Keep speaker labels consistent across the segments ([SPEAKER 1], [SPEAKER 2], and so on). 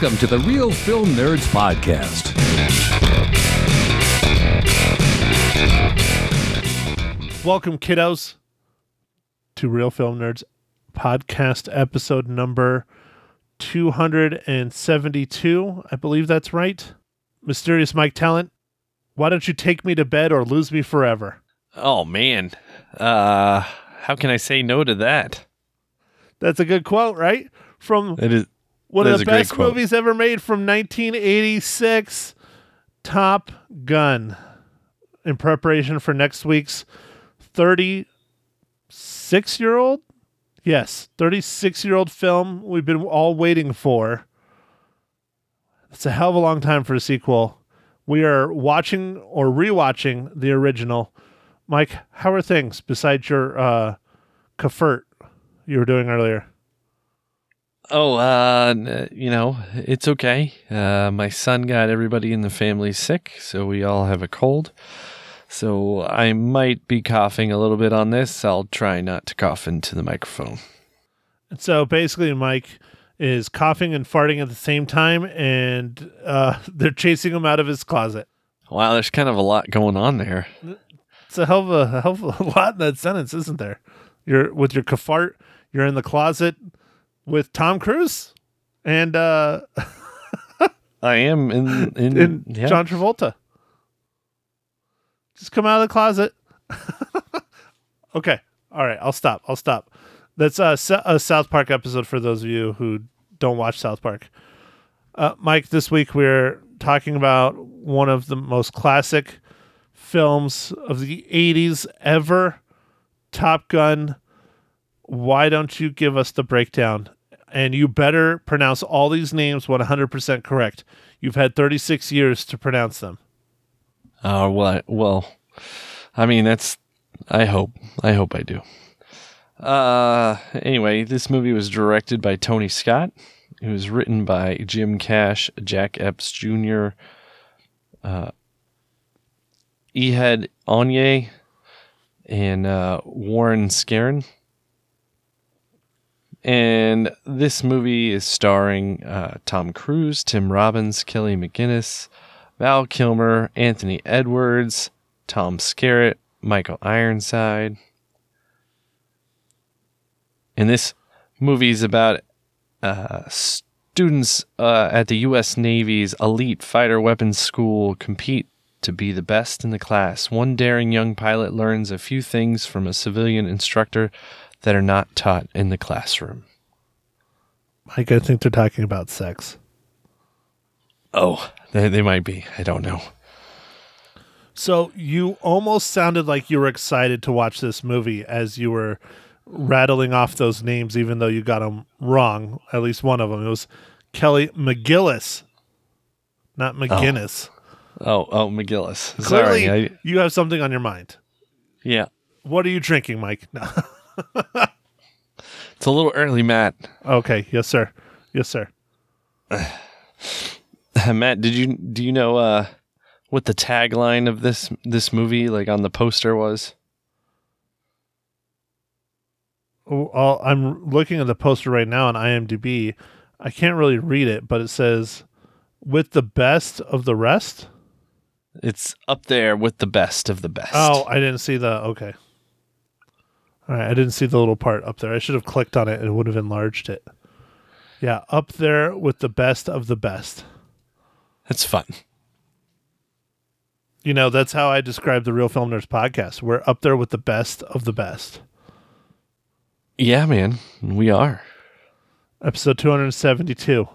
[SPEAKER 1] Welcome to the Real Film Nerds Podcast.
[SPEAKER 2] Welcome, kiddos, to Real Film Nerds podcast episode number 272. I believe that's right. Mysterious Mike Talent, why don't you take me to bed or lose me forever?
[SPEAKER 3] Oh man. Uh how can I say no to that?
[SPEAKER 2] That's a good quote, right? From
[SPEAKER 3] It is
[SPEAKER 2] one
[SPEAKER 3] that
[SPEAKER 2] of the best movies ever made from 1986, Top Gun. In preparation for next week's 36 year old? Yes, 36 year old film we've been all waiting for. It's a hell of a long time for a sequel. We are watching or rewatching the original. Mike, how are things besides your uh, kafert you were doing earlier?
[SPEAKER 3] Oh, uh you know, it's okay. Uh my son got everybody in the family sick, so we all have a cold. So I might be coughing a little bit on this. I'll try not to cough into the microphone.
[SPEAKER 2] So basically, Mike is coughing and farting at the same time, and uh, they're chasing him out of his closet.
[SPEAKER 3] Wow, there's kind of a lot going on there.
[SPEAKER 2] It's a hell of a, a hell of a lot in that sentence, isn't there? You're with your kafart. You're in the closet with Tom Cruise and uh,
[SPEAKER 3] I am in in,
[SPEAKER 2] and
[SPEAKER 3] yeah.
[SPEAKER 2] John Travolta. Just come out of the closet. okay. All right. I'll stop. I'll stop. That's a South Park episode for those of you who don't watch South Park. Uh, Mike, this week we're talking about one of the most classic films of the 80s ever Top Gun. Why don't you give us the breakdown? And you better pronounce all these names 100% correct. You've had 36 years to pronounce them.
[SPEAKER 3] Uh, well, well, I mean, that's. I hope. I hope I do. Uh, anyway, this movie was directed by Tony Scott. It was written by Jim Cash, Jack Epps Jr., uh, Ehud Yonay, and uh, Warren Skaaren. And this movie is starring uh, Tom Cruise, Tim Robbins, Kelly McGinnis, Val Kilmer, Anthony Edwards, Tom Skerritt, Michael Ironside. And this movie is about uh, students uh, at the U.S. Navy's elite fighter weapons school compete to be the best in the class. One daring young pilot learns a few things from a civilian instructor that are not taught in the classroom.
[SPEAKER 2] Mike, I think they're talking about sex.
[SPEAKER 3] Oh, they, they might be. I don't know.
[SPEAKER 2] So you almost sounded like you were excited to watch this movie as you were rattling off those names, even though you got them wrong. At least one of them. It was Kelly McGillis, not oh. McGinnis.
[SPEAKER 3] Oh, oh, McGillis.
[SPEAKER 2] Clearly,
[SPEAKER 3] Sorry. I,
[SPEAKER 2] you have something on your mind.
[SPEAKER 3] yeah.
[SPEAKER 2] What are you drinking, Mike? No.
[SPEAKER 3] It's a little early, Matt.
[SPEAKER 2] okay. Yes, sir. Yes, sir.
[SPEAKER 3] Matt, did you do you know uh, what the tagline of this this movie, like on the poster, was?
[SPEAKER 2] Oh, I'll- I'm looking at the poster right now on IMDb. I can't really read it, but it says, "With the best of the rest."
[SPEAKER 3] It's up there with the best of the best.
[SPEAKER 2] Oh, I didn't see the. Okay. All right, I didn't see the little part up there. I should have clicked on it and it would have enlarged it. Yeah, up there with the best of the best.
[SPEAKER 3] that's fun.
[SPEAKER 2] You know, that's how I describe the Real Film Nerds podcast. We're up there with the best of the best.
[SPEAKER 3] Yeah, man, we are.
[SPEAKER 2] Episode 272.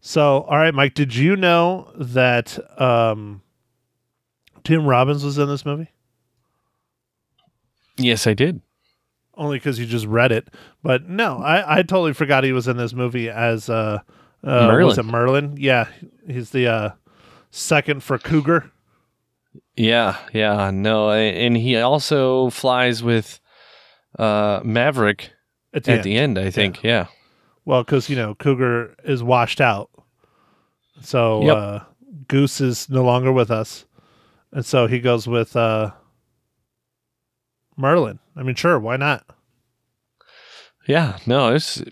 [SPEAKER 2] So, all right, Mike, did you know that um, Tim Robbins was in this movie?
[SPEAKER 3] Yes, I did.
[SPEAKER 2] Only because you just read it. But no, I, I totally forgot he was in this movie as uh, uh
[SPEAKER 3] Merlin.
[SPEAKER 2] Was it Merlin? Yeah, he's the uh, second for Cougar.
[SPEAKER 3] Yeah, yeah, no, and he also flies with uh, Maverick
[SPEAKER 2] At the
[SPEAKER 3] at
[SPEAKER 2] end.
[SPEAKER 3] the end. I think. Yeah.
[SPEAKER 2] Well, because you know Cougar is washed out, so
[SPEAKER 3] Yep.
[SPEAKER 2] uh, Goose is no longer with us, and so he goes with uh, Merlin. I mean, sure, why not?
[SPEAKER 3] Yeah. No, it's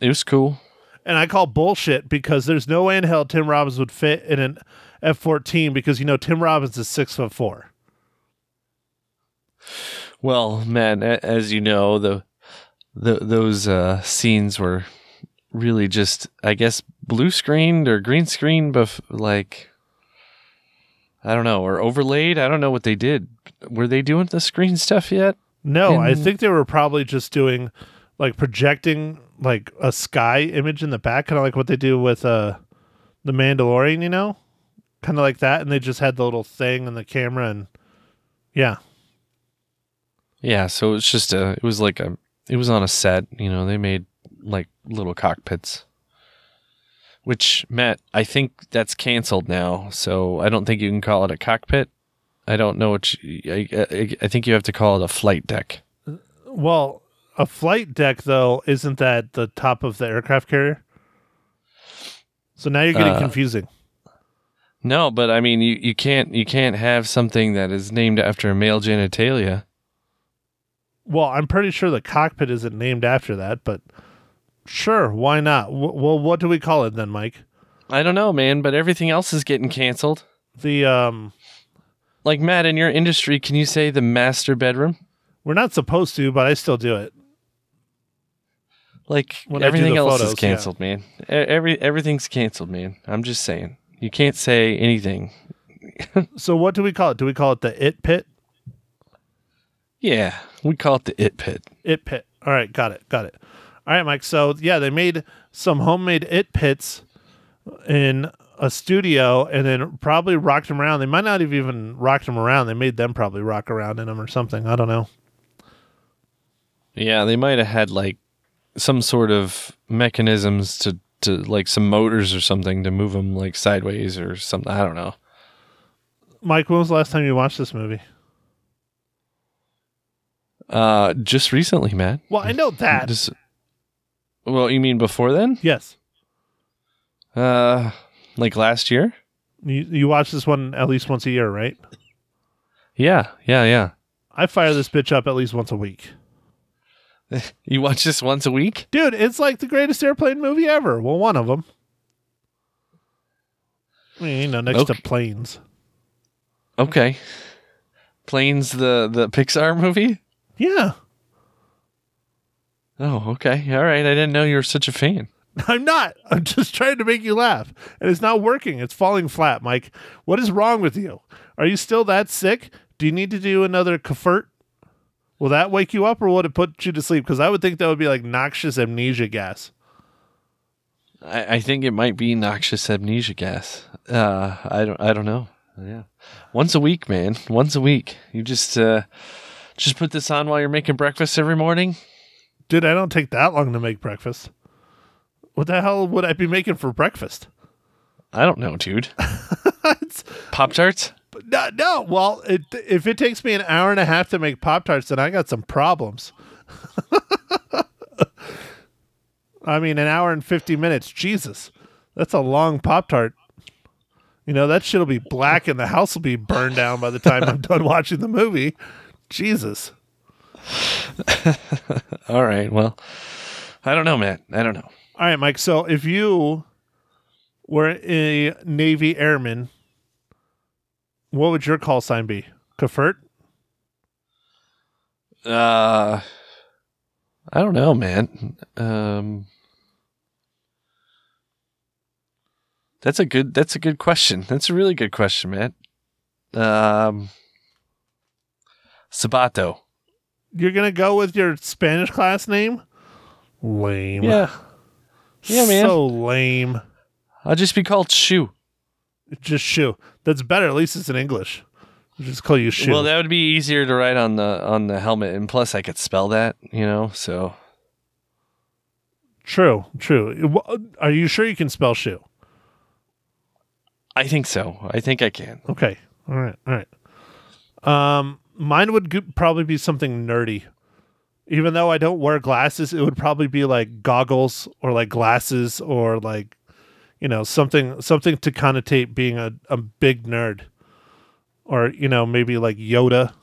[SPEAKER 3] it was cool.
[SPEAKER 2] And I call bullshit because there's no way in hell Tim Robbins would fit in an F fourteen because you know Tim Robbins is six foot four.
[SPEAKER 3] Well, man, as you know, the, the those uh, scenes were really just, I guess, blue screened or green screened, but like, I don't know, or overlaid. I don't know what they did. Were they doing the screen stuff yet?
[SPEAKER 2] No, I think they were probably just doing like projecting like a sky image in the back, kind of like what they do with uh the Mandalorian, you know, kind of like that. And they just had the little thing and the camera, and yeah,
[SPEAKER 3] Yeah, so it's just a. It was like a. It was on a set. You know, they made like little cockpits. Which Matt, I think that's canceled now. So I don't think you can call it a cockpit. I don't know what. You, I, I, I think you have to call it a flight deck.
[SPEAKER 2] Well, a flight deck though isn't that the top of the aircraft carrier? So now you're getting
[SPEAKER 3] Uh,
[SPEAKER 2] confusing.
[SPEAKER 3] No, but I mean, you, you can't you can't have something that is named after a male genitalia.
[SPEAKER 2] Well, I'm pretty sure the cockpit isn't named after that, but sure, why not? W- well, what do we call it then, Mike?
[SPEAKER 3] I don't know, man, but everything else is getting canceled.
[SPEAKER 2] The um,
[SPEAKER 3] Like Matt, in your industry, can you say the master bedroom?
[SPEAKER 2] we're not supposed to, but I still do it.
[SPEAKER 3] Like
[SPEAKER 2] When
[SPEAKER 3] everything else
[SPEAKER 2] photos,
[SPEAKER 3] is canceled, man. E- Every everything's canceled, man. I'm just saying. You can't say anything.
[SPEAKER 2] So what do we call it? Do we call it the it pit?
[SPEAKER 3] Yeah, we call it the it pit.
[SPEAKER 2] It pit. All right, got it, got it. All right, Mike. So yeah, they made some homemade it pits in a studio, and then probably rocked them around. They might not have even rocked them around. They made them probably rock around in them or something. I don't know.
[SPEAKER 3] Yeah, they might have had like some sort of mechanisms to to like some motors or something to move them like sideways or something. I don't know.
[SPEAKER 2] Mike, when was the last time you watched this movie?
[SPEAKER 3] Uh, just recently, man.
[SPEAKER 2] Well, I know that.
[SPEAKER 3] Just well, you mean before then?
[SPEAKER 2] yes,
[SPEAKER 3] Uh, like last year?
[SPEAKER 2] you you watch this one at least once a year, right?
[SPEAKER 3] Yeah, yeah, yeah.
[SPEAKER 2] I fire this bitch up at least once a week.
[SPEAKER 3] You watch this once a week?
[SPEAKER 2] Dude, it's like the greatest airplane movie ever. Well, one of them. I mean, you know, next
[SPEAKER 3] Okay.
[SPEAKER 2] to planes.
[SPEAKER 3] Okay. Planes the the Pixar movie?
[SPEAKER 2] Yeah.
[SPEAKER 3] Oh, okay. All right. I didn't know you were such a fan.
[SPEAKER 2] I'm not. I'm just trying to make you laugh. And it's not working. It's falling flat, Mike. What is wrong with you? Are you still that sick? Do you need to do another kefert? Will that wake you up or would it put you to sleep? Because I would think that would be like noxious amnesia gas.
[SPEAKER 3] I, I think it might be noxious amnesia gas. Uh, I don't. I don't know. Yeah. Once a week, man. Once a week. You just uh, just put this on while you're making breakfast every morning.
[SPEAKER 2] Dude, I don't take that long to make breakfast. What the hell would I be making for breakfast?
[SPEAKER 3] I don't know, dude. Pop tarts.
[SPEAKER 2] no, no. Well, it, if it takes me an hour and a half to make Pop Tarts, then I got some problems. I mean, an hour and 50 minutes. Jesus. That's a long Pop Tart. You know, that shit'll be black and the house will be burned down by the time I'm done watching the movie. Jesus.
[SPEAKER 3] All right. Well, I don't know, Matt. I don't know.
[SPEAKER 2] All right, Mike. So if you were a Navy airman, what would your call sign be? Kefert?
[SPEAKER 3] Uh, I don't know, man. Um, that's a good. That's a good question. That's a really good question, man. Um, Sabato.
[SPEAKER 2] You're going to go with your Spanish class name? Lame.
[SPEAKER 3] Yeah. Yeah, man.
[SPEAKER 2] So lame.
[SPEAKER 3] I'll just be called Shoe.
[SPEAKER 2] Just shoe. That's better. At least it's in English. I'll just call you shoe.
[SPEAKER 3] Well, that would be easier to write on the on the helmet, and plus I could spell that. You know, so
[SPEAKER 2] true. True. Are you sure you can spell shoe?
[SPEAKER 3] I think so. I think I can.
[SPEAKER 2] Okay. All right. All right. Um, mine would go- probably be something nerdy. Even though I don't wear glasses, it would probably be like goggles or like glasses or like, you know, something something to connotate being a, a big nerd, or you know maybe like Yoda,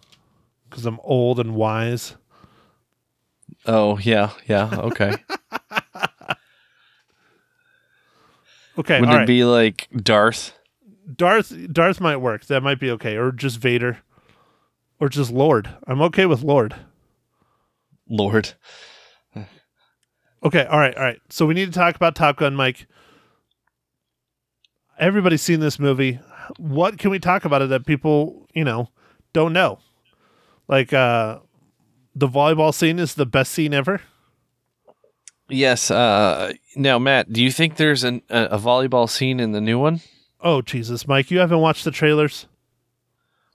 [SPEAKER 2] because I'm old and wise.
[SPEAKER 3] Oh yeah, yeah. Okay.
[SPEAKER 2] Okay,
[SPEAKER 3] Wouldn't it
[SPEAKER 2] right.
[SPEAKER 3] be like Darth?
[SPEAKER 2] Darth Darth might work. That might be okay. Or just Vader. Or just Lord. I'm okay with Lord.
[SPEAKER 3] Lord.
[SPEAKER 2] Okay, all right, all right. So we need to talk about Top Gun, Mike. Everybody's seen this movie. What can we talk about it that people, you know, don't know? Like uh the volleyball scene is the best scene ever.
[SPEAKER 3] Yes. Uh, now, Matt, do you think there's an, a, a volleyball scene in the new one?
[SPEAKER 2] Oh Jesus, Mike, you haven't watched the trailers?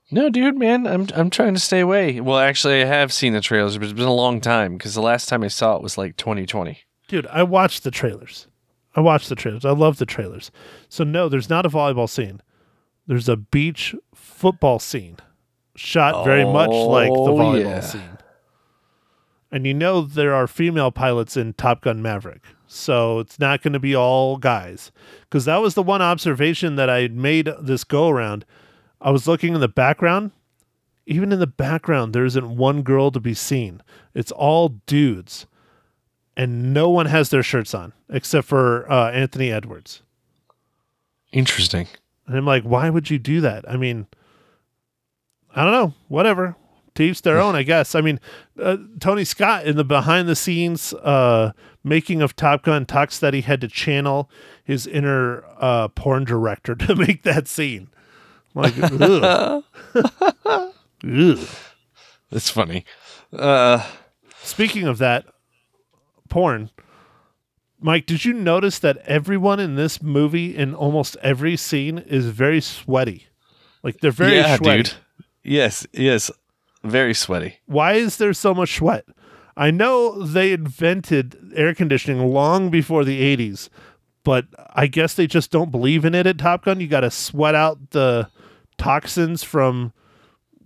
[SPEAKER 3] No, dude, man, I'm I'm trying to stay away. Well, actually, I have seen the trailers, but it's been a long time because the last time I saw it was like 2020.
[SPEAKER 2] Dude, I watched the trailers. I watched the trailers. I love the trailers. So no, there's not a volleyball scene. There's a beach football scene shot very much like the
[SPEAKER 3] Oh,
[SPEAKER 2] volleyball
[SPEAKER 3] yeah.
[SPEAKER 2] scene. And you know there are female pilots in Top Gun Maverick. So it's not going to be all guys. Cuz that was the one observation that I made this go around. I was looking in the background. Even in the background there isn't one girl to be seen. It's all dudes and no one has their shirts on except for uh, Anthony Edwards.
[SPEAKER 3] Interesting.
[SPEAKER 2] And I'm like, why would you do that? I mean, I don't know. Whatever. To each their own, I guess. I mean, uh, Tony Scott in the behind the scenes uh, making of Top Gun talks that he had to channel his inner uh, porn director to make that scene. Like, ugh. Ugh.
[SPEAKER 3] That's funny. Uh,
[SPEAKER 2] Speaking of that, porn. Mike, did you notice that everyone in this movie in almost every scene is very sweaty? Like they're very
[SPEAKER 3] yeah,
[SPEAKER 2] sweaty.
[SPEAKER 3] dude. Yes, yes. Very sweaty.
[SPEAKER 2] Why is there so much sweat? I know they invented air conditioning long before the 80s, but I guess they just don't believe in it at Top Gun. You got to sweat out the toxins from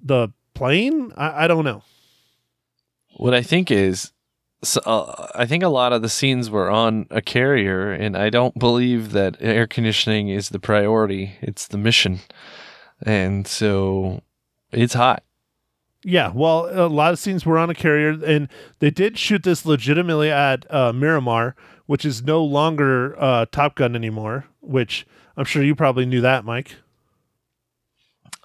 [SPEAKER 2] the plane. I, I don't know.
[SPEAKER 3] What I think is, so, uh, I think a lot of the scenes were on a carrier, and I don't believe that air conditioning is the priority. It's the mission, and so it's hot.
[SPEAKER 2] Yeah, well, a lot of scenes were on a carrier, and they did shoot this legitimately at uh, Miramar, which is no longer uh, Top Gun anymore. Which I'm sure you probably knew that, Mike.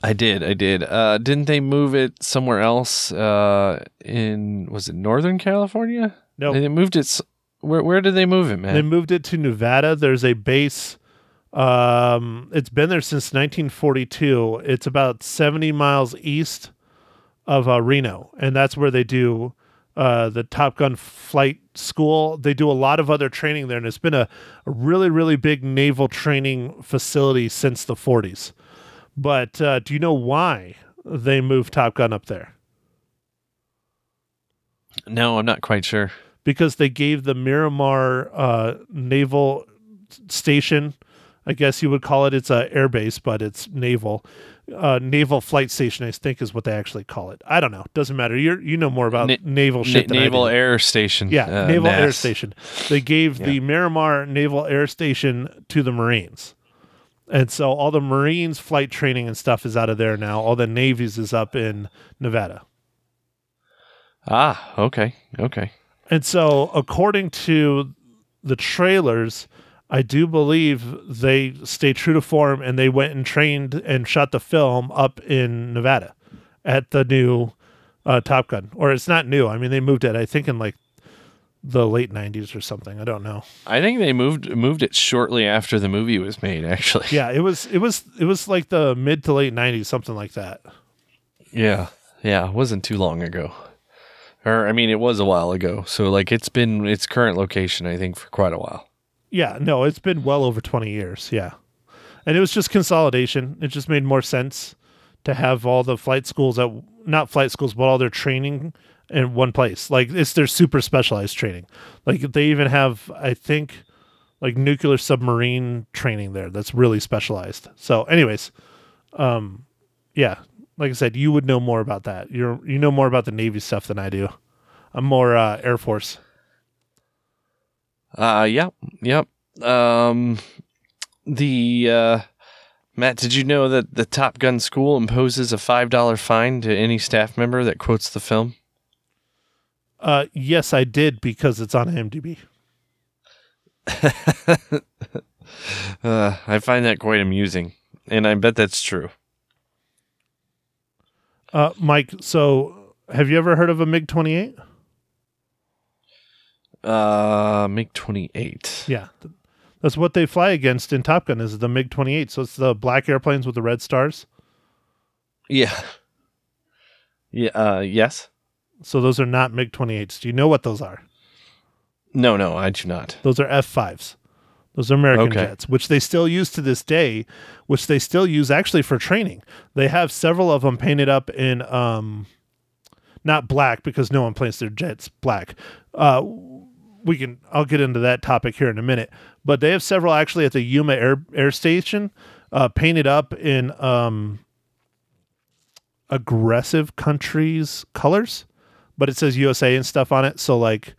[SPEAKER 3] I did, I did. Uh, didn't they move it somewhere else? Uh, in was it Northern California?
[SPEAKER 2] No,
[SPEAKER 3] They moved it. s- Where where did they move it, man?
[SPEAKER 2] They moved it to Nevada. There's a base. Um, it's been there since 1942. It's about 70 miles east of uh, Reno, and that's where they do uh, the Top Gun flight school. They do a lot of other training there, and it's been a, a really, really big naval training facility since the 40s. But uh, do you know why they moved Top Gun up there?
[SPEAKER 3] no, I'm not quite sure.
[SPEAKER 2] because they gave the Miramar uh, naval station, I guess you would call it. It's a air base, but it's naval. Uh, naval flight station, I think, is what they actually call it. I don't know. Doesn't matter. You you know more about
[SPEAKER 3] Na-
[SPEAKER 2] naval
[SPEAKER 3] Na-
[SPEAKER 2] shit than I
[SPEAKER 3] Naval. Air Station.
[SPEAKER 2] Yeah,
[SPEAKER 3] uh,
[SPEAKER 2] naval air station. They gave the Miramar Naval Air Station to the Marines. And so all the Marines flight training and stuff is out of there now. All the Navy's is up in Nevada.
[SPEAKER 3] Ah, okay, okay.
[SPEAKER 2] And so, according to the trailers, I do believe they stay true to form and they went and trained and shot the film up in Nevada at the new uh, Top Gun. Or it's not new. I mean, they moved it, I think, in like the late 90s or something. I don't know.
[SPEAKER 3] I think they moved moved it shortly after the movie was made. Actually,
[SPEAKER 2] Yeah, it was it was it was like the mid to late 90s, something like that.
[SPEAKER 3] yeah, yeah. It wasn't too long ago, or I mean, it was a while ago. So like, it's been its current location, I think, for quite a while.
[SPEAKER 2] Yeah, no, it's been well over 20 years. Yeah. And it was just consolidation. It just made more sense to have all the flight schools at not flight schools, but all their training in one place. Like it's their super specialized training. Like they even have, I think, like nuclear submarine training there that's really specialized. So, anyways, um, yeah, like I said, you would know more about that. You're you know more about the Navy stuff than I do. I'm more uh, Air Force.
[SPEAKER 3] Uh, yep, yep. Um, the uh, Matt, did you know that the Top Gun school imposes a five dollar fine to any staff member that quotes the film?
[SPEAKER 2] Uh, yes, I did because it's on IMDb.
[SPEAKER 3] Uh, I find that quite amusing, and I bet that's true.
[SPEAKER 2] Uh, Mike, so have you ever heard of a MiG 28?
[SPEAKER 3] Uh, MiG 28.
[SPEAKER 2] Yeah. That's what they fly against in Top Gun is the MiG 28. So it's the black airplanes with the red stars.
[SPEAKER 3] Yeah. Yeah. Uh, yes.
[SPEAKER 2] So those are not MiG 28s. Do you know what those are?
[SPEAKER 3] No, no, I do not.
[SPEAKER 2] Those are F5s. Those are American
[SPEAKER 3] Okay.
[SPEAKER 2] jets, which they still use to this day, which they still use actually for training. They have several of them painted up in um not black because no one paints their jets black. Uh we can I'll get into that topic here in a minute, but they have several actually at the Yuma Air Air Station uh painted up in um aggressive countries colors, but it says USA and stuff on it, so like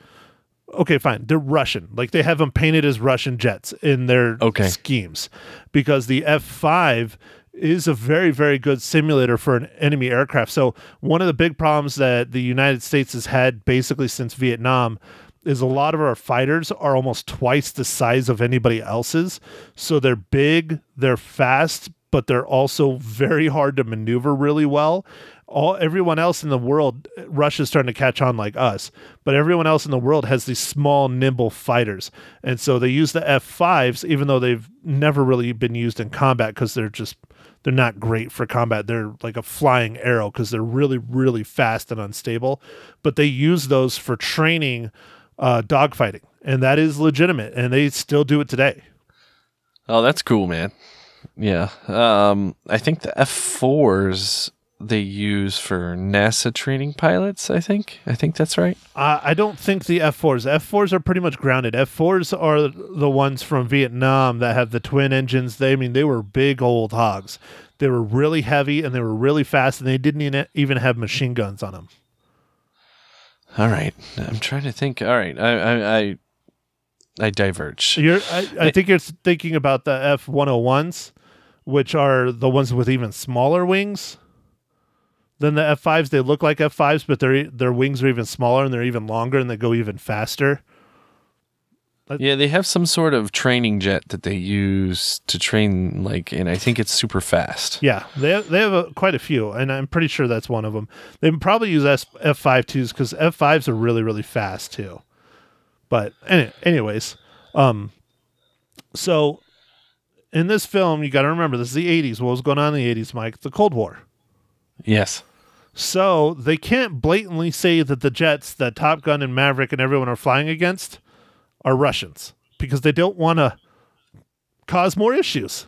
[SPEAKER 2] okay, fine. They're Russian. Like they have them painted as Russian jets in their
[SPEAKER 3] Okay.
[SPEAKER 2] schemes because the F5 is a very, very good simulator for an enemy aircraft. So, one of the big problems that the United States has had basically since Vietnam is a lot of our fighters are almost twice the size of anybody else's. So, they're big, they're fast, but they're also very hard to maneuver really well all everyone else in the world russia's starting to catch on like us but everyone else in the world has these small nimble fighters and so they use the f5s even though they've never really been used in combat because they're just they're not great for combat they're like a flying arrow because they're really really fast and unstable but they use those for training uh, dogfighting and that is legitimate and they still do it today
[SPEAKER 3] Oh, that's cool, man. Yeah. Um, I think the F4s they use for NASA training pilots. I think. I think that's right.
[SPEAKER 2] Uh, I don't think the F4s. F4s are pretty much grounded. F4s are the ones from Vietnam that have the twin engines. They, I mean, they were big old hogs. They were really heavy and they were really fast, and they didn't even- even have machine guns on them.
[SPEAKER 3] All right. I'm trying to think. All right. I I I, I diverge.
[SPEAKER 2] You're, I, I think you're thinking about the F101s, which are the ones with even smaller wings than the F5s. They look like F5s, but their their wings are even smaller and they're even longer and they go even faster.
[SPEAKER 3] Yeah, they have some sort of training jet that they use to train, like, and I think it's super fast.
[SPEAKER 2] Yeah, they have, they have a, quite a few, and I'm pretty sure that's one of them. They probably use S, F52s because F5s are really really fast too. But any, anyways, um, so in this film, you got to remember this is the 80s. What was going on in the 80s, Mike? The Cold War.
[SPEAKER 3] Yes.
[SPEAKER 2] So they can't blatantly say that the jets that Top Gun and Maverick and everyone are flying against are Russians because they don't want to cause more issues.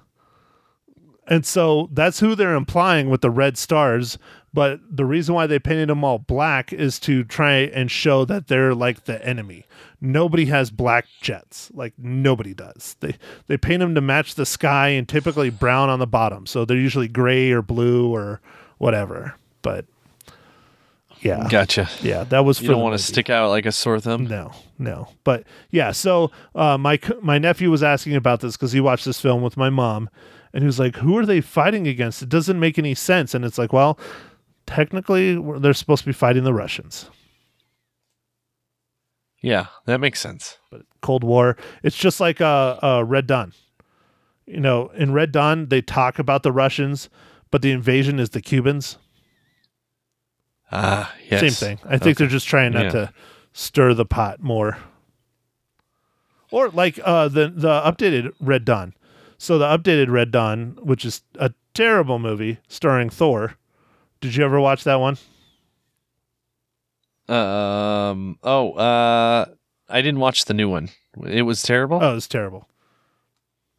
[SPEAKER 2] And so that's who they're implying with the red stars. But the reason why they painted them all black is to try and show that they're like the enemy. Nobody has black jets. Like nobody does. They they paint them to match the sky and typically brown on the bottom. So they're usually gray or blue or whatever. But yeah,
[SPEAKER 3] Gotcha.
[SPEAKER 2] yeah, that was for
[SPEAKER 3] You don't want to stick out like a sore thumb.
[SPEAKER 2] No, no. But yeah, so uh, my my nephew was asking about this because he watched this film with my mom, and he was like, "Who are they fighting against? It doesn't make any sense." And it's like, well, technically, they're supposed to be fighting the Russians.
[SPEAKER 3] Yeah, that makes sense.
[SPEAKER 2] But Cold War, it's just like uh, uh, Red Dawn. You know, in Red Dawn, they talk about the Russians, but the invasion is the Cubans.
[SPEAKER 3] Ah, yes.
[SPEAKER 2] Same thing. I think they're just trying not
[SPEAKER 3] Yeah.
[SPEAKER 2] to stir the pot more. Or like uh, the the updated Red Dawn. So the updated Red Dawn, which is a terrible movie starring Thor. Did you ever watch that one?
[SPEAKER 3] Um. Oh. Uh. I didn't watch the new one. It was terrible.
[SPEAKER 2] Oh, it's terrible.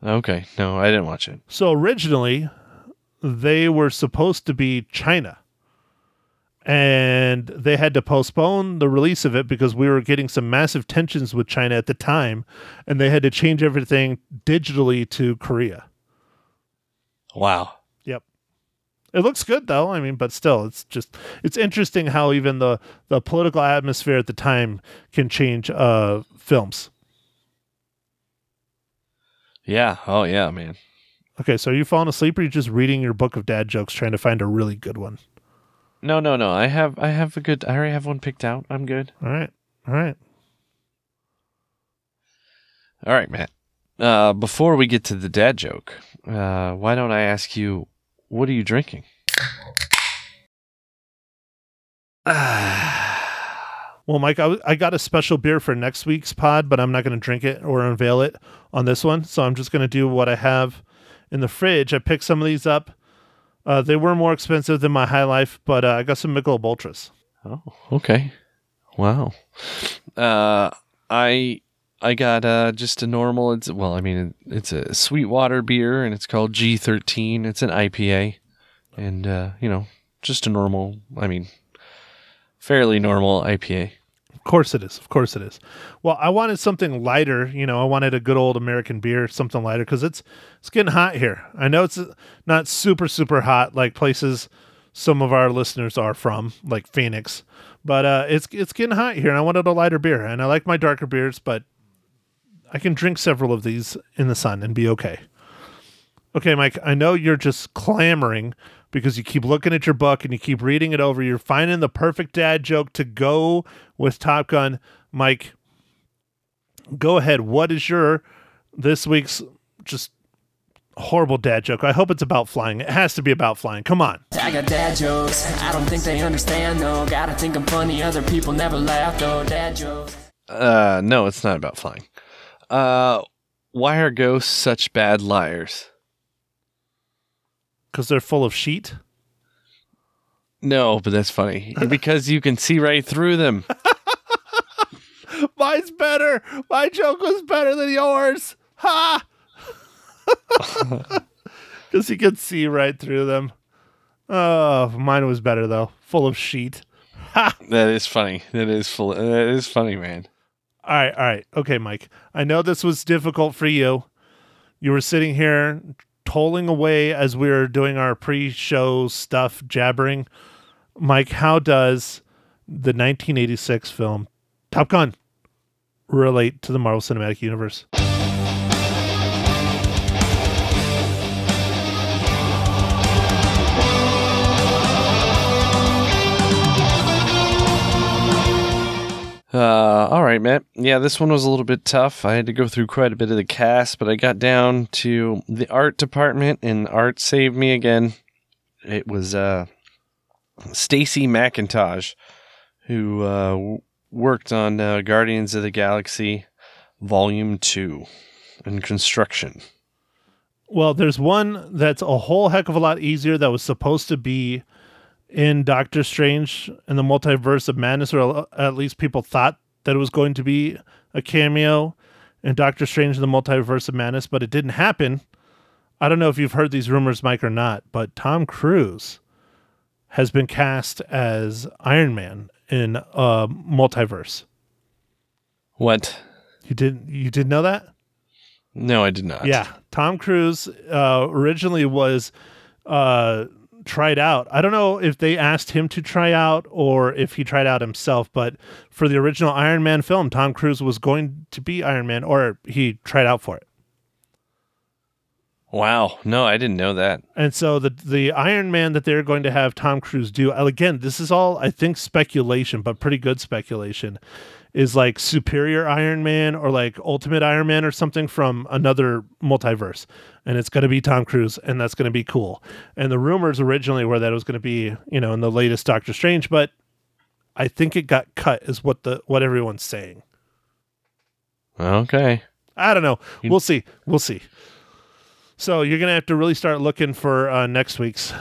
[SPEAKER 3] Okay. No, I didn't watch it.
[SPEAKER 2] So originally, they were supposed to be China. And they had to postpone the release of it because we were getting some massive tensions with China at the time. And they had to change everything digitally to Korea.
[SPEAKER 3] Wow.
[SPEAKER 2] Yep. It looks good though. I mean, but still, it's just it's interesting how even the the political atmosphere at the time can change uh films.
[SPEAKER 3] Yeah. Oh yeah, man.
[SPEAKER 2] Okay, so are you falling asleep or are you just reading your book of dad jokes trying to find a really good one?
[SPEAKER 3] No, no, no. I have. I have a good. I already have one picked out. I'm good.
[SPEAKER 2] All right. All right.
[SPEAKER 3] All right, Matt. Uh, before we get to the dad joke, uh, why don't I ask you, what are you drinking?
[SPEAKER 2] Well, Mike, I, w- I got a special beer for next week's pod, but I'm not going to drink it or unveil it on this one. So I'm just going to do what I have in the fridge. I picked some of these up. Uh, they were more expensive than my High Life, but uh, I got some Michelob Ultras.
[SPEAKER 3] Oh, okay. Wow. Uh, I I got uh just a normal. It's well, I mean, it's a Sweetwater beer, and it's called G13. It's an IPA, and uh, you know, just a normal. I mean, fairly normal IPA.
[SPEAKER 2] Of course it is. Of course it is. Well, I wanted something lighter. You know, I wanted a good old American beer, something lighter, because it's it's getting hot here. I know it's not super super hot like places some of our listeners are from, like Phoenix, but uh, it's it's getting hot here, and I wanted a lighter beer. And I like my darker beers, but I can drink several of these in the sun and be okay. Okay, Mike, I know you're just clamoring because you keep looking at your book and you keep reading it over. You're finding the perfect dad joke to go with Top Gun. Mike, go ahead. What is your this week's just horrible dad joke? I hope it's about flying. It has to be about flying. Come on.
[SPEAKER 4] I got dad jokes. I don't think they understand though. Gotta think I'm funny. Other people never laugh though. Dad jokes.
[SPEAKER 3] Uh, no, it's not about flying. Uh, why are ghosts such bad liars?
[SPEAKER 2] Because they're full of sheet.
[SPEAKER 3] No, but that's funny because you can see right through them.
[SPEAKER 2] Mine's better. My joke was better than yours. Ha! Because you could see right through them. Oh, mine was better though. Full of sheet. Ha!
[SPEAKER 3] That is funny. That is full. That is funny, man.
[SPEAKER 2] All right, all right. Okay, Mike. I know this was difficult for you. You were sitting here tolling away as we were doing our pre-show stuff, jabbering. Mike, how does the 1986 film Top Gun relate to the Marvel Cinematic Universe?
[SPEAKER 3] Uh, all right, Matt. Yeah, this one was a little bit tough. I had to go through quite a bit of the cast, but I got down to the art department, and art saved me again. It was uh, Stacy McIntosh, who uh, worked on uh, Guardians of the Galaxy Volume Two and construction.
[SPEAKER 2] Well, there's one that's a whole heck of a lot easier that was supposed to be in Doctor Strange in the Multiverse of Madness, or at least people thought that it was going to be a cameo in Doctor Strange in the Multiverse of Madness, but it didn't happen. I don't know if you've heard these rumors, Mike, or not, but Tom Cruise has been cast as Iron Man in uh, Multiverse.
[SPEAKER 3] What?
[SPEAKER 2] You didn't you didn't know that?
[SPEAKER 3] No, I did not.
[SPEAKER 2] Yeah, Tom Cruise uh, originally was uh, tried out. I don't know if they asked him to try out or if he tried out himself, but for the original Iron Man film, Tom Cruise was going to be Iron Man, or he tried out for it.
[SPEAKER 3] Wow. No, I didn't know that.
[SPEAKER 2] And so the the Iron Man that they're going to have Tom Cruise do again, this is all I think speculation, but pretty good speculation. Is like Superior Iron Man or like Ultimate Iron Man or something from another multiverse. And it's going to be Tom Cruise, and that's going to be cool. And the rumors originally were that it was going to be, you know, in the latest Doctor Strange, but I think it got cut, is what the what everyone's saying.
[SPEAKER 3] Okay.
[SPEAKER 2] I don't know. We'll see. We'll see. So you're gonna have to really start looking for uh, next week's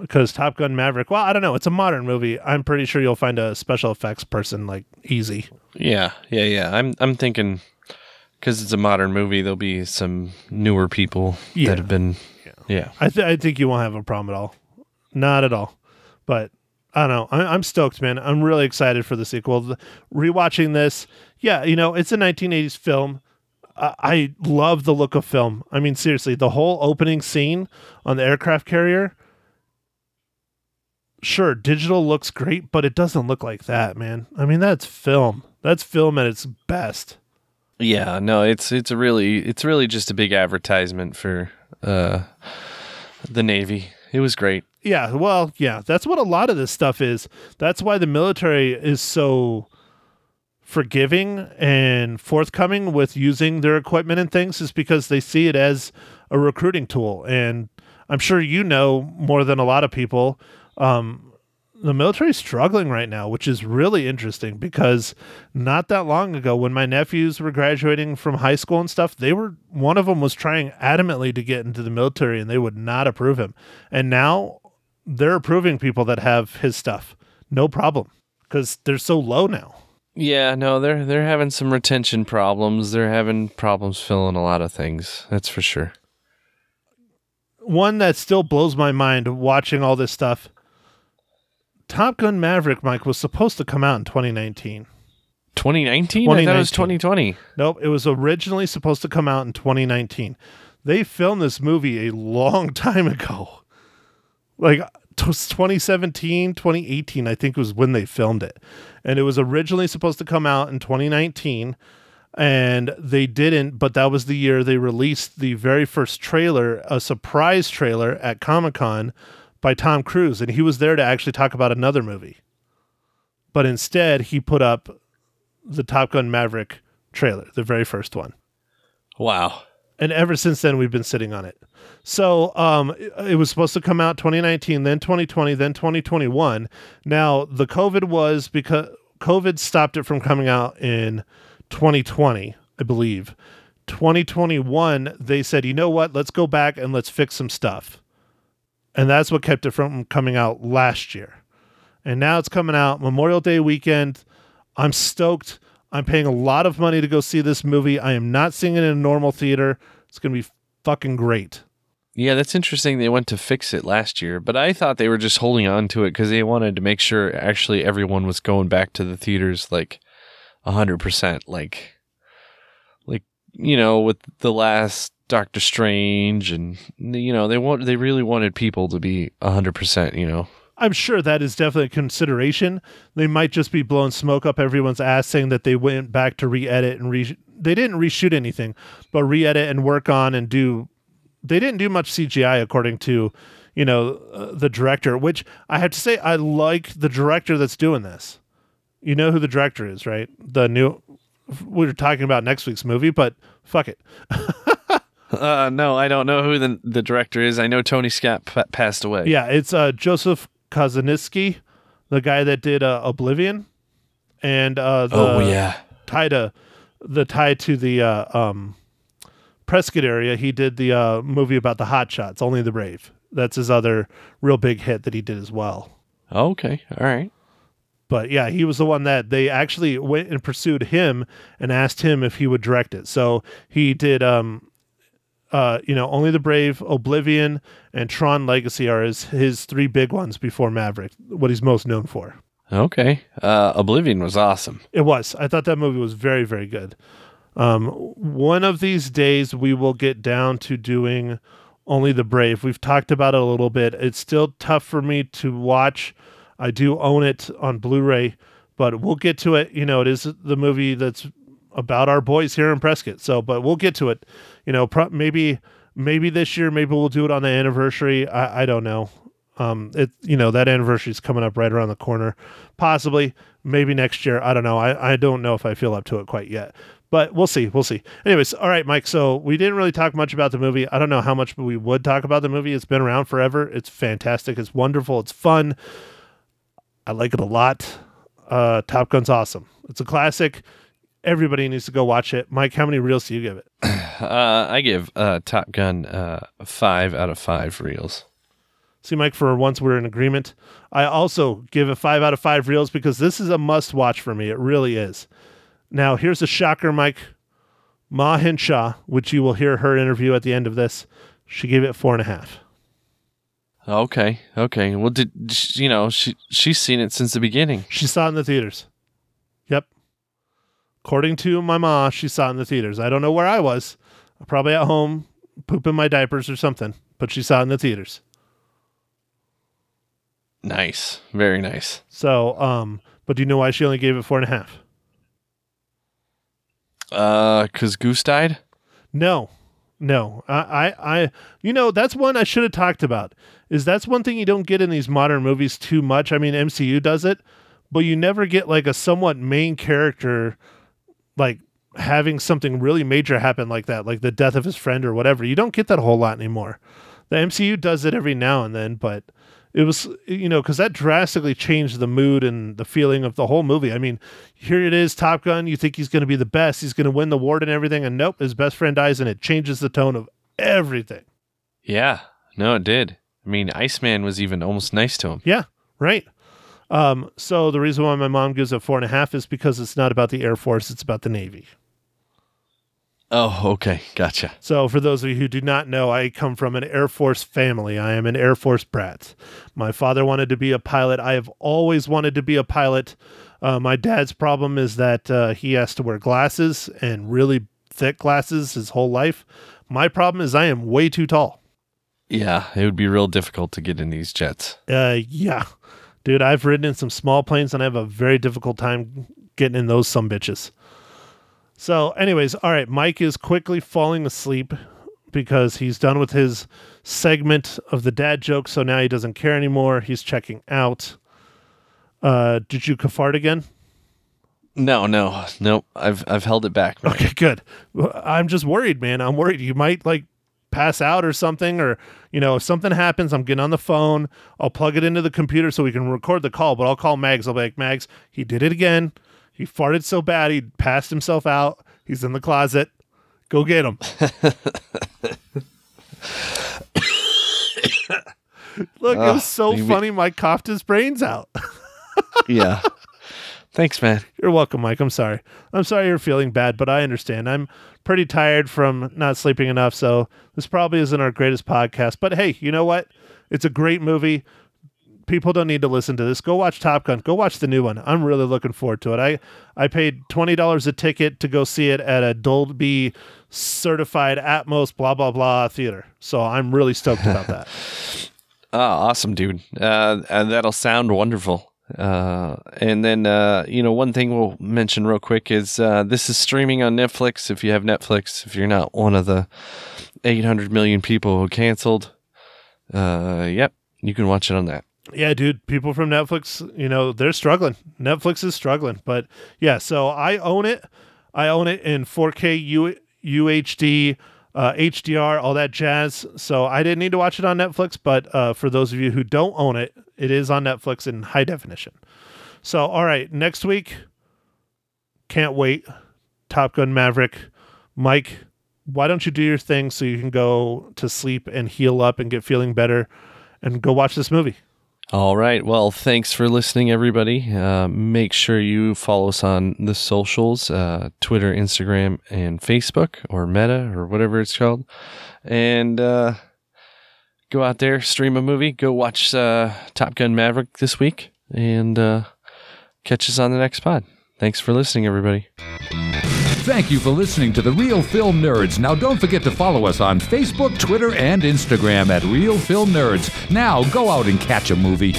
[SPEAKER 2] because Top Gun Maverick. Well, I don't know. It's a modern movie. I'm pretty sure you'll find a special effects person like easy.
[SPEAKER 3] Yeah, yeah, yeah. I'm I'm thinking because it's a modern movie, there'll be some newer people
[SPEAKER 2] Yeah.
[SPEAKER 3] that have been. Yeah.
[SPEAKER 2] I th- I think you won't have a problem at all. Not at all. But I don't know. I- I'm stoked, man. I'm really excited for the sequel. The- rewatching this, yeah, you know, it's a 1980s film. I love the look of film. I mean, seriously, the whole opening scene on the aircraft carrier. Sure, digital looks great, but it doesn't look like that, man. I mean, that's film. That's film at its best.
[SPEAKER 3] Yeah, no, it's it's really it's really just a big advertisement for uh the Navy. It was great.
[SPEAKER 2] Yeah, well, yeah, that's what a lot of this stuff is. That's why the military is so forgiving and forthcoming with using their equipment and things is because they see it as a recruiting tool. And I'm sure you know more than a lot of people. Um, the military is struggling right now, which is really interesting because not that long ago, when my nephews were graduating from high school and stuff, they were one of them was trying adamantly to get into the military and they would not approve him. And now they're approving people that have his stuff, no problem, because they're so low now.
[SPEAKER 3] Yeah, no, they're they're having some retention problems. They're having problems filling a lot of things. That's for sure.
[SPEAKER 2] One that still blows my mind watching all this stuff Top Gun Maverick, Mike, was supposed to come out in 2019.
[SPEAKER 3] 2019? I thought it was 2020.
[SPEAKER 2] Nope, it was originally supposed to come out in 2019. They filmed this movie a long time ago. Like t- 2017, 2018, I think was when they filmed it. And it was originally supposed to come out in 2019 and they didn't, but that was the year they released the very first trailer, a surprise trailer at Comic-Con by Tom Cruise and he was there to actually talk about another movie. But instead, he put up the Top Gun Maverick trailer, the very first one.
[SPEAKER 3] Wow.
[SPEAKER 2] And ever since then, we've been sitting on it. So um, it, it was supposed to come out 2019, then 2020, then 2021. Now, the COVID was because COVID stopped it from coming out in 2020, I believe. 2021, they said, you know what? Let's go back and let's fix some stuff. And that's what kept it from coming out last year. And now it's coming out Memorial Day weekend. I'm stoked. I'm paying a lot of money to go see this movie. I am not seeing it in a normal theater. It's going to be fucking great.
[SPEAKER 3] Yeah, that's interesting. They went to fix it last year, but I thought they were just holding on to it because they wanted to make sure actually everyone was going back to the theaters like hundred percent. Like, like you know, with the last Doctor Strange, and you know, they want they really wanted people to be hundred percent. You know,
[SPEAKER 2] I'm sure that is definitely a consideration. They might just be blowing smoke up everyone's ass saying that they went back to re-edit and re they didn't reshoot anything, but re-edit and work on and do they didn't do much CGI according to, you know, uh, the director, which I have to say I like the director that's doing this. You know who the director is, right? The new we are talking about next week's movie, but fuck it.
[SPEAKER 3] uh, no, I don't know who the the director is. I know Tony Scott p- passed away.
[SPEAKER 2] Yeah, it's uh, Joseph Kosinski, the guy that did uh, Oblivion, and uh, the
[SPEAKER 3] Oh yeah.
[SPEAKER 2] tie to the tie to the uh, um, Prescott area. He did the uh, movie about the Hot Shots, Only the Brave. That's his other real big hit that he did as well.
[SPEAKER 3] Okay. All right.
[SPEAKER 2] But yeah, he was the one that they actually went and pursued him and asked him if he would direct it. So he did um uh you know, Only the Brave, Oblivion, and Tron Legacy are his his three big ones before Maverick, what he's most known for.
[SPEAKER 3] Okay. Uh, Oblivion was awesome.
[SPEAKER 2] It was. I thought that movie was very, very good. Um, one of these days we will get down to doing Only the Brave. We've talked about it a little bit. It's still tough for me to watch. I do own it on Blu-ray, but we'll get to it. You know, it is the movie that's about our boys here in Prescott. So, but we'll get to it. You know, pro- maybe maybe this year, maybe we'll do it on the anniversary. I, I don't know. Um, it you know that anniversary is coming up right around the corner. Possibly, maybe next year. I don't know. I I don't know if I feel up to it quite yet. But we'll see. We'll see. Anyways, all right, Mike. So we didn't really talk much about the movie. I don't know how much we would talk about the movie. It's been around forever. It's fantastic. It's wonderful. It's fun. I like it a lot. Uh, Top Gun's awesome. It's a classic. Everybody needs to go watch it. Mike, how many reels do you give it?
[SPEAKER 3] Uh, I give uh, Top Gun uh, five out of five reels.
[SPEAKER 2] See, Mike, for once we're in agreement. I also give it five out of five reels because this is a must watch for me. It really is. Now, here's a shocker, Mike. Ma which you will hear her interview at the end of this, she gave it four and a half.
[SPEAKER 3] Okay. Okay. Well, did you know she she's seen it since the beginning?
[SPEAKER 2] She saw it in the theaters. According to my ma, she saw it in the theaters. I don't know where I was. Probably at home, pooping my diapers or something, but she saw it in the theaters.
[SPEAKER 3] Nice. Very nice.
[SPEAKER 2] So, um, but do you know why she only gave it four and a half?
[SPEAKER 3] Uh, cause Goose died.
[SPEAKER 2] No, no. I, I, I, you know, that's one I should have talked about. Is that's one thing you don't get in these modern movies too much. I mean, MCU does it, but you never get like a somewhat main character like having something really major happen like that, like the death of his friend or whatever. You don't get that a whole lot anymore. The MCU does it every now and then, but it was you know because that drastically changed the mood and the feeling of the whole movie. I mean, here it is, Top Gun. You think he's going to be the best, he's going to win the award and everything, and nope, his best friend dies, and it changes the tone of everything.
[SPEAKER 3] Yeah, no, it did. I mean, Iceman was even almost nice to him.
[SPEAKER 2] Yeah, right. Um, so the reason why my mom gives it four and a half is because it's not about the Air Force; it's about the Navy.
[SPEAKER 3] Oh, okay, gotcha.
[SPEAKER 2] So, for those of you who do not know, I come from an Air Force family. I am an Air Force brat. My father wanted to be a pilot. I have always wanted to be a pilot. Uh, my dad's problem is that uh, he has to wear glasses and really thick glasses his whole life. My problem is I am way too tall.
[SPEAKER 3] Yeah, it would be real difficult to get in these jets.
[SPEAKER 2] Uh, yeah, dude, I've ridden in some small planes and I have a very difficult time getting in those some bitches. So, anyways, all right, Mike is quickly falling asleep because he's done with his segment of the dad joke. So now he doesn't care anymore. He's checking out. Uh, did you cafard again?
[SPEAKER 3] No, no, no. I've I've held it back. man.
[SPEAKER 2] Okay, good. I'm just worried, man. I'm worried you might like pass out or something, or you know, if something happens, I'm getting on the phone. I'll plug it into the computer so we can record the call. But I'll call Mags. I'll be like, Mags, he did it again. He farted so bad he passed himself out. He's in the closet. Go get him. Look, it
[SPEAKER 3] Ah,
[SPEAKER 2] was so funny. Mike coughed his brains out.
[SPEAKER 3] yeah. Thanks, man.
[SPEAKER 2] You're welcome, Mike. I'm sorry. I'm sorry you're feeling bad, but I understand. I'm pretty tired from not sleeping enough, so this probably isn't our greatest podcast. But hey, you know what? It's a great movie. People don't need to listen to this. Go watch Top Gun. Go watch the new one. I'm really looking forward to it. I I paid twenty dollars a ticket to go see it at a Dolby certified Atmos blah blah blah theater. So I'm really stoked about that.
[SPEAKER 3] Oh, awesome, dude. Uh, and that'll sound wonderful. Uh, and then, uh, you know, one thing we'll mention real quick is uh, this is streaming on Netflix. If you have Netflix, if you're not one of the 800 million people who canceled, uh, yep, you can watch it on that.
[SPEAKER 2] Yeah, dude, people from Netflix, you know, they're struggling. Netflix is struggling. But yeah, so I own it. I own it in 4K U- UHD, uh, HDR, all that jazz. So I didn't need to watch it on Netflix. But uh, for those of you who don't own it, it is on Netflix in high definition. So, all right, next week, can't wait. Top Gun Maverick. Mike, why don't you do your thing so you can go to sleep and heal up and get feeling better and go watch this movie?
[SPEAKER 3] All right. Well, thanks for listening, everybody. Uh, make sure you follow us on the socials uh, Twitter, Instagram, and Facebook, or Meta, or whatever it's called. And uh, go out there, stream a movie, go watch uh, Top Gun Maverick this week, and uh, catch us on the next pod. Thanks for listening, everybody.
[SPEAKER 1] Thank you for listening to the Real Film Nerds. Now, don't forget to follow us on Facebook, Twitter, and Instagram at Real Film Nerds. Now, go out and catch a movie.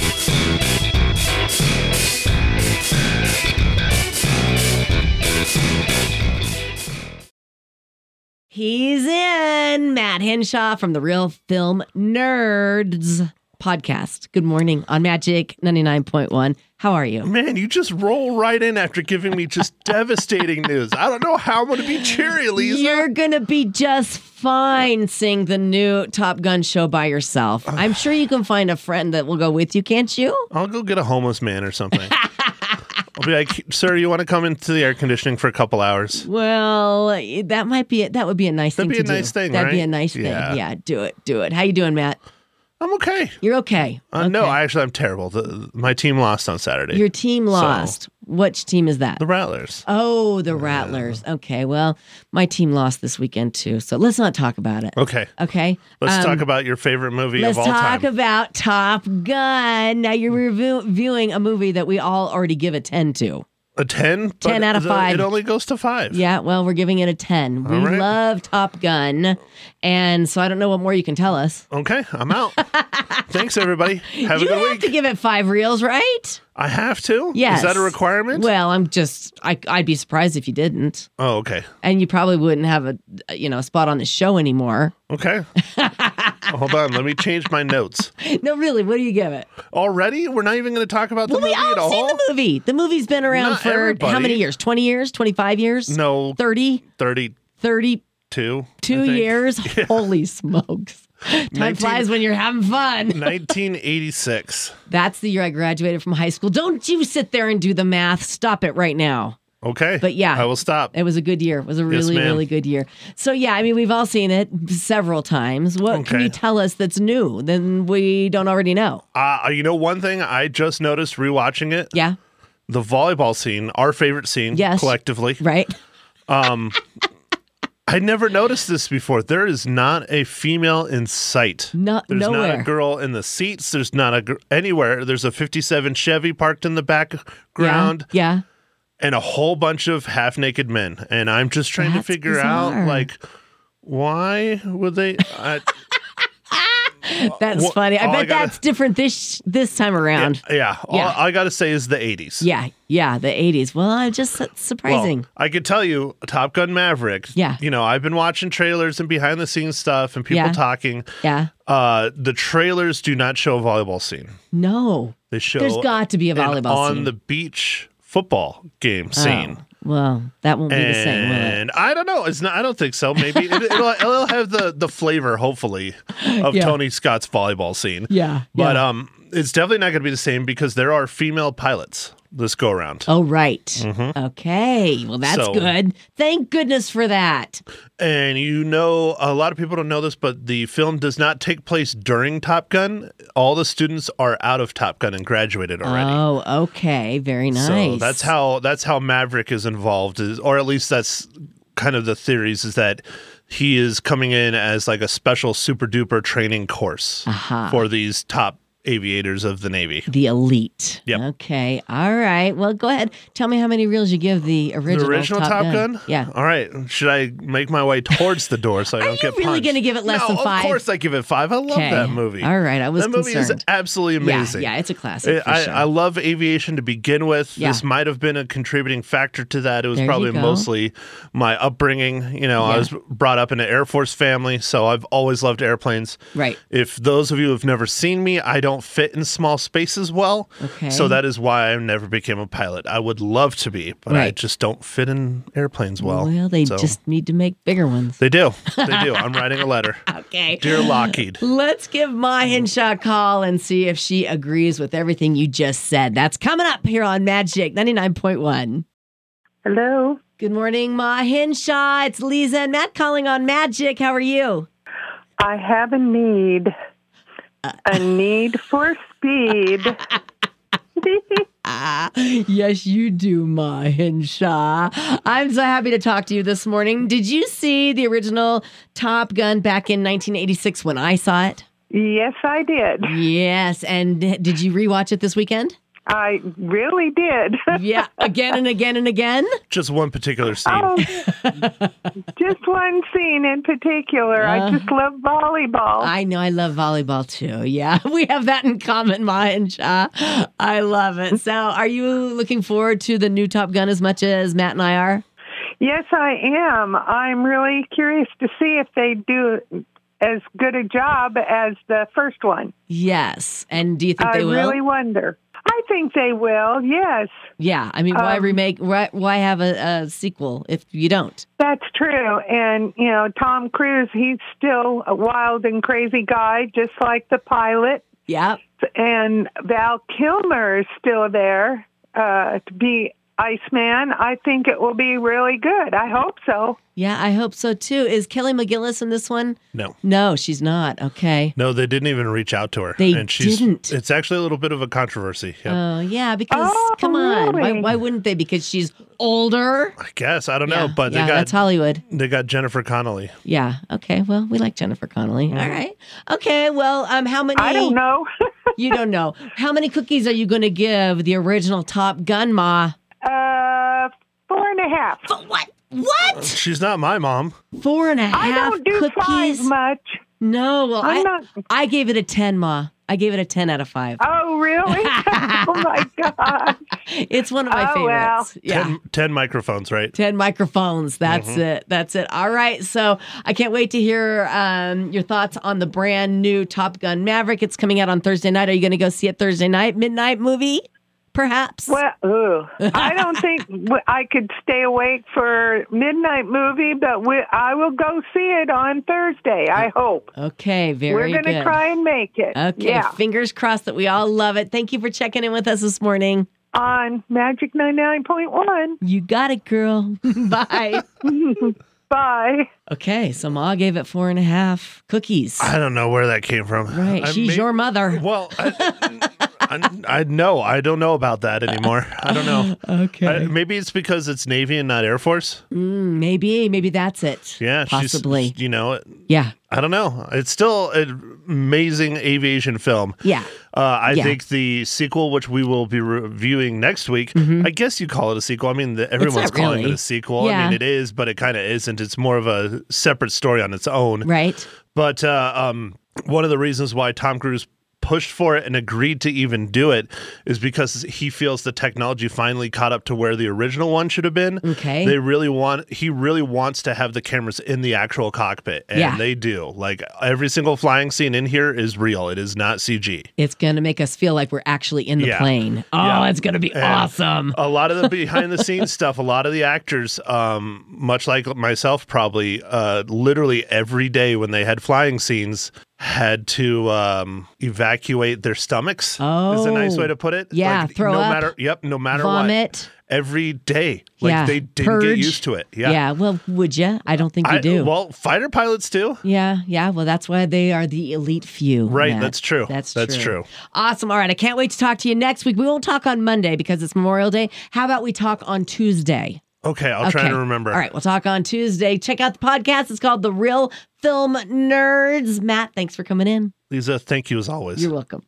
[SPEAKER 5] He's in Matt Henshaw from the Real Film Nerds podcast. Good morning on Magic 99.1. How are you?
[SPEAKER 2] Man, you just roll right in after giving me just devastating news. I don't know how I'm going to be cheery, Lisa.
[SPEAKER 5] You're going to be just fine seeing the new Top Gun show by yourself. I'm sure you can find a friend that will go with you, can't you?
[SPEAKER 2] I'll go get a homeless man or something. I'll be like, sir, you want to come into the air conditioning for a couple hours?
[SPEAKER 5] Well, that might be it. That would be a nice
[SPEAKER 2] That'd
[SPEAKER 5] thing
[SPEAKER 2] be
[SPEAKER 5] to
[SPEAKER 2] a
[SPEAKER 5] do.
[SPEAKER 2] nice thing,
[SPEAKER 5] That'd be a nice
[SPEAKER 2] Yeah.
[SPEAKER 5] thing. Yeah, do it. Do it. How you doing, Matt?
[SPEAKER 2] I'm okay.
[SPEAKER 5] You're okay.
[SPEAKER 2] Uh, No, I actually I'm terrible. The, my team lost on Saturday.
[SPEAKER 5] Your team lost. Which team is that?
[SPEAKER 2] the Rattlers.
[SPEAKER 5] Oh, the Rattlers. Okay, well, my team lost this weekend too, so let's not talk about it.
[SPEAKER 2] Okay,
[SPEAKER 5] Okay,
[SPEAKER 2] let's
[SPEAKER 5] Um,
[SPEAKER 2] talk about your favorite movie
[SPEAKER 5] Let's
[SPEAKER 2] of all
[SPEAKER 5] talk about Top Gun. Now you're reviewing a movie that we all already give a ten to.
[SPEAKER 2] A ten.
[SPEAKER 5] 10 out of
[SPEAKER 2] the-
[SPEAKER 5] five.
[SPEAKER 2] It only goes to five.
[SPEAKER 5] Yeah, well, we're giving it a ten. We
[SPEAKER 2] All right.
[SPEAKER 5] love Top Gun, and so I don't know what more you can tell us.
[SPEAKER 2] Okay, I'm out. Thanks, everybody. Have
[SPEAKER 5] you
[SPEAKER 2] a good week.
[SPEAKER 5] You have
[SPEAKER 2] week.
[SPEAKER 5] to give it five reels, right?
[SPEAKER 2] I have to.
[SPEAKER 5] Yes.
[SPEAKER 2] Is that a requirement?
[SPEAKER 5] Well, I'm just I, I'd be surprised if you didn't,
[SPEAKER 2] oh, okay.
[SPEAKER 5] and you probably wouldn't have a you know spot on the show anymore.
[SPEAKER 2] Okay. Hold on, let me change my notes.
[SPEAKER 5] no, really, what do you give it?
[SPEAKER 2] Already, we're not even going to talk about the
[SPEAKER 5] Well, we
[SPEAKER 2] movie at
[SPEAKER 5] all seen
[SPEAKER 2] all.
[SPEAKER 5] the movie. The movie's been around
[SPEAKER 2] Not
[SPEAKER 5] for how many years? 20 years? 25 years?
[SPEAKER 2] No,
[SPEAKER 5] 30?
[SPEAKER 2] 30.
[SPEAKER 5] 32
[SPEAKER 2] Two. think.
[SPEAKER 5] years? Holy smokes. Time
[SPEAKER 2] 19
[SPEAKER 5] flies when you're having fun.
[SPEAKER 2] 1986.
[SPEAKER 5] That's the year I graduated from high school. Don't you sit there and do the math. Stop it right now.
[SPEAKER 2] Okay,
[SPEAKER 5] But yeah.
[SPEAKER 2] I will stop.
[SPEAKER 5] It was a good year. It was a really,
[SPEAKER 2] ma'am.
[SPEAKER 5] really good year. So yeah, I mean, we've all seen it several times. What can you tell us that's new? Then we don't already know.
[SPEAKER 2] Uh, you know, one thing I just noticed rewatching it:
[SPEAKER 5] Yeah,
[SPEAKER 2] the volleyball scene, our favorite scene,
[SPEAKER 5] Yes.
[SPEAKER 2] collectively.
[SPEAKER 5] right.
[SPEAKER 2] Um, I never noticed this before. There is not a female in sight.
[SPEAKER 5] No-
[SPEAKER 2] There's not a girl in the seats. There's not a gr- anywhere. There's a 57 Chevy parked in the background
[SPEAKER 5] Yeah.
[SPEAKER 2] And a whole bunch of half naked men. And I'm just trying
[SPEAKER 5] That's
[SPEAKER 2] to figure
[SPEAKER 5] bizarre.
[SPEAKER 2] out, like, why would they? I.
[SPEAKER 5] That's
[SPEAKER 2] Well,
[SPEAKER 5] funny. I
[SPEAKER 2] all I
[SPEAKER 5] bet
[SPEAKER 2] gotta-
[SPEAKER 5] that's different this this time around.
[SPEAKER 2] yeah, all
[SPEAKER 5] Yeah.
[SPEAKER 2] I got to say is the 80s.
[SPEAKER 5] Yeah, yeah, the '80s. Well, I'm just surprising.
[SPEAKER 2] Well, I could tell you, Top Gun Maverick.
[SPEAKER 5] Yeah.
[SPEAKER 2] You know, I've been watching trailers and behind the scenes stuff and people
[SPEAKER 5] Yeah.
[SPEAKER 2] talking.
[SPEAKER 5] yeah.
[SPEAKER 2] Uh, the trailers do not show a volleyball scene.
[SPEAKER 5] No.
[SPEAKER 2] They show
[SPEAKER 5] There's got to be a volleyball
[SPEAKER 2] on
[SPEAKER 5] scene.
[SPEAKER 2] the beach football game scene.
[SPEAKER 5] Oh, well, that won't be the same.
[SPEAKER 2] And I don't know. It's not. I don't think so. Maybe it, it'll, it'll have the the flavor, hopefully, of
[SPEAKER 5] Yeah.
[SPEAKER 2] Tony Scott's volleyball scene.
[SPEAKER 5] Yeah.
[SPEAKER 2] But
[SPEAKER 5] yeah.
[SPEAKER 2] um, it's definitely not going to be the same because there are female pilots this go around.
[SPEAKER 5] Oh, right. Mm-hmm. Okay. Well, that's
[SPEAKER 2] So-
[SPEAKER 5] good. Thank goodness for that.
[SPEAKER 2] And you know, a lot of people don't know this, but the film does not take place during Top Gun. All the students are out of Top Gun and graduated already.
[SPEAKER 5] Oh, okay. Very nice.
[SPEAKER 2] So that's how that's how Maverick is involved, is, or at least that's kind of the theories is that he is coming in as like a special super duper training course
[SPEAKER 5] Aha.
[SPEAKER 2] for these top aviators of the Navy.
[SPEAKER 5] the elite.
[SPEAKER 2] Yep.
[SPEAKER 5] Okay. All right. Well, go ahead. Tell me how many reels you give the original,
[SPEAKER 2] the original Top, Gun?
[SPEAKER 5] Yeah.
[SPEAKER 2] All right. Should I make my way towards the door so I don't
[SPEAKER 5] you
[SPEAKER 2] get
[SPEAKER 5] really
[SPEAKER 2] punched?
[SPEAKER 5] gonna give it less
[SPEAKER 2] no,
[SPEAKER 5] than five?
[SPEAKER 2] Of course I give it five. I love
[SPEAKER 5] Okay.
[SPEAKER 2] that movie.
[SPEAKER 5] All right. I was
[SPEAKER 2] that movie
[SPEAKER 5] concerned.
[SPEAKER 2] is absolutely amazing.
[SPEAKER 5] Yeah, yeah, it's a classic. for
[SPEAKER 2] I,
[SPEAKER 5] sure.
[SPEAKER 2] I love aviation to begin with.
[SPEAKER 5] Yeah.
[SPEAKER 2] This might have been a contributing factor to that. It was
[SPEAKER 5] There
[SPEAKER 2] probably mostly my upbringing. You know,
[SPEAKER 5] Yeah.
[SPEAKER 2] I was brought up in an Air Force family, so I've always loved airplanes.
[SPEAKER 5] Right.
[SPEAKER 2] If those of you have never seen me, I don't fit in small spaces well.
[SPEAKER 5] Okay.
[SPEAKER 2] So that is why I never became a pilot. I would love to be, but I just don't fit in airplanes well.
[SPEAKER 5] Well, they
[SPEAKER 2] So-
[SPEAKER 5] just need to make bigger ones.
[SPEAKER 2] They do. They do. I'm writing a letter.
[SPEAKER 5] Okay.
[SPEAKER 2] Dear Lockheed.
[SPEAKER 5] Let's give Ma mm-hmm. Hinshaw a call and see if she agrees with everything you just said. That's coming up here on Magic 99.1.
[SPEAKER 6] Hello.
[SPEAKER 5] Good morning, Ma Hinshaw. It's Lisa and Matt calling on Magic. How are you?
[SPEAKER 6] I have a need. A need for speed.
[SPEAKER 5] Ah, yes, you do, Ma Hinshaw. I'm so happy to talk to you this morning. Did you see the original Top Gun back in 1986 when I saw it?
[SPEAKER 6] yes, I did.
[SPEAKER 5] Yes. And did you rewatch it this weekend?
[SPEAKER 6] I really did.
[SPEAKER 5] Yeah, again and again and again.
[SPEAKER 2] Just one particular scene.
[SPEAKER 6] oh, just one scene in particular. I uh-huh. just love volleyball.
[SPEAKER 5] I know I love volleyball too. Yeah, we have that in common, Ma Hinshaw. I love it. So, are you looking forward to the new Top Gun as much as Matt and I are?
[SPEAKER 6] yes, I am. I'm really curious to see if they do as good a job as the first one.
[SPEAKER 5] Yes. And do you think
[SPEAKER 6] I
[SPEAKER 5] they will?
[SPEAKER 6] I really wonder. I think they will. Yes,
[SPEAKER 5] yeah. I mean, why
[SPEAKER 6] Um,
[SPEAKER 5] remake? Why, why have a, a sequel if you don't?
[SPEAKER 6] that's true. And you know, Tom Cruise, he's still a wild and crazy guy, just like the pilot.
[SPEAKER 5] Yeah.
[SPEAKER 6] and Val Kilmer is still there uh, to be Iceman. I think it will be really good. I hope so.
[SPEAKER 5] Yeah, I hope so too. Is Kelly McGillis in this one?
[SPEAKER 2] No.
[SPEAKER 5] No, she's not. Okay.
[SPEAKER 2] No, they didn't even reach out to her.
[SPEAKER 5] They
[SPEAKER 2] and she's,
[SPEAKER 5] didn't.
[SPEAKER 2] It's actually a little bit of a controversy. Yep.
[SPEAKER 5] Oh, yeah, because
[SPEAKER 6] Oh,
[SPEAKER 5] come on. Why,
[SPEAKER 6] really?
[SPEAKER 5] why wouldn't they? Because she's older.
[SPEAKER 2] I guess I don't know,
[SPEAKER 5] yeah,
[SPEAKER 2] but they
[SPEAKER 5] yeah,
[SPEAKER 2] got
[SPEAKER 5] that's Hollywood.
[SPEAKER 2] they got Jennifer Connelly.
[SPEAKER 5] Yeah. Okay. Well, we like Jennifer Connelly. All right. Okay. Well, um, how many?
[SPEAKER 6] I don't know.
[SPEAKER 5] You don't know. How many cookies are you going to give the original Top Gun, Ma?
[SPEAKER 6] Uh, four and a half.
[SPEAKER 5] What? What?
[SPEAKER 2] She's not my mom.
[SPEAKER 5] Four and a half
[SPEAKER 6] I don't do
[SPEAKER 5] cookies?
[SPEAKER 6] five much.
[SPEAKER 5] No. Well,
[SPEAKER 6] I'm
[SPEAKER 5] I
[SPEAKER 6] not.
[SPEAKER 5] I gave it a ten, Ma. I gave it a ten out of five.
[SPEAKER 6] Oh, really? really? oh my gosh.
[SPEAKER 5] It's one of my
[SPEAKER 6] Oh, well.
[SPEAKER 5] favorites. Yeah.
[SPEAKER 2] 10, 10 microphones, right?
[SPEAKER 5] 10 microphones. That's
[SPEAKER 2] Mm-hmm.
[SPEAKER 5] it. That's it. All right. So I can't wait to hear um, your thoughts on the brand new Top Gun Maverick. It's coming out on Thursday night. Are you going to go see it Thursday night? Midnight movie? Perhaps.
[SPEAKER 6] Well, ugh. I don't think I could stay awake for midnight movie, but we, I will go see it on Thursday. I hope
[SPEAKER 5] Okay. Very
[SPEAKER 6] we're going to try and make it.
[SPEAKER 5] Okay.
[SPEAKER 6] Yeah,
[SPEAKER 5] Fingers crossed that we all love it. Thank you for checking in with us this morning.
[SPEAKER 6] on Magic ninety nine point one.
[SPEAKER 5] You got it, girl. Bye.
[SPEAKER 6] Bye.
[SPEAKER 5] Okay. So Ma gave it four and a half cookies.
[SPEAKER 2] I don't know where that came from.
[SPEAKER 5] Right.
[SPEAKER 2] I
[SPEAKER 5] She's
[SPEAKER 2] may-
[SPEAKER 5] your mother.
[SPEAKER 2] Well, I, I, I know. I don't know about that anymore. I don't know.
[SPEAKER 5] Okay.
[SPEAKER 2] I- maybe it's because it's Navy and not Air Force.
[SPEAKER 5] Mm, maybe. Maybe that's it.
[SPEAKER 2] Yeah,
[SPEAKER 5] Possibly.
[SPEAKER 2] You know,
[SPEAKER 5] Yeah.
[SPEAKER 2] I don't know. It's still an amazing aviation film.
[SPEAKER 5] Yeah.
[SPEAKER 2] Uh, I
[SPEAKER 5] Yeah.
[SPEAKER 2] think the sequel, which we will be reviewing next week, I guess you call it a sequel. I mean, the, everyone's
[SPEAKER 5] Mm-hmm.
[SPEAKER 2] calling
[SPEAKER 5] really.
[SPEAKER 2] it a sequel. I mean, it is, but it kind of isn't. It's more of a separate story on its own.
[SPEAKER 5] Right.
[SPEAKER 2] But uh, um, one of the reasons why Tom Cruise pushed for it and agreed to even do it is because he feels the technology finally caught up to where the original one should have been.
[SPEAKER 5] Okay.
[SPEAKER 2] They really want he really wants to have the cameras in the actual cockpit and
[SPEAKER 5] Yeah.
[SPEAKER 2] they do. Like every single flying scene in here is real. It is not CG.
[SPEAKER 5] It's going to make us feel like we're actually in the
[SPEAKER 2] Yeah.
[SPEAKER 5] plane. Oh,
[SPEAKER 2] Yeah.
[SPEAKER 5] it's going to be
[SPEAKER 2] And
[SPEAKER 5] awesome.
[SPEAKER 2] A lot of the behind the scenes stuff, a lot of the actors, um, much like myself, probably uh, literally every day when they had flying scenes, had to um, evacuate their stomachs. Oh, is a nice
[SPEAKER 5] Oh.
[SPEAKER 2] way to put it.
[SPEAKER 5] Yeah, throw
[SPEAKER 2] no
[SPEAKER 5] up,
[SPEAKER 2] matter. Yep, no matter
[SPEAKER 5] Vomit.
[SPEAKER 2] what. Every day, like
[SPEAKER 5] Yeah,
[SPEAKER 2] they didn't
[SPEAKER 5] purge.
[SPEAKER 2] get used to it. Yeah.
[SPEAKER 5] Well, would you? I don't think you
[SPEAKER 2] I,
[SPEAKER 5] do.
[SPEAKER 2] Well, fighter pilots too.
[SPEAKER 5] yeah. Yeah. Well, that's why they are the elite few.
[SPEAKER 2] Right,
[SPEAKER 5] Matt.
[SPEAKER 2] that's true.
[SPEAKER 5] That's
[SPEAKER 2] That's
[SPEAKER 5] true.
[SPEAKER 2] true.
[SPEAKER 5] Awesome. All right. I can't wait to talk to you next week. We won't talk on Monday because it's Memorial Day. How about we talk on Tuesday?
[SPEAKER 2] Okay, I'll try to remember.
[SPEAKER 5] All right. We'll talk on Tuesday. Check out the podcast. It's called The Real Film Nerds. Matt, thanks for coming in.
[SPEAKER 2] Lisa, thank you as always.
[SPEAKER 5] You're welcome.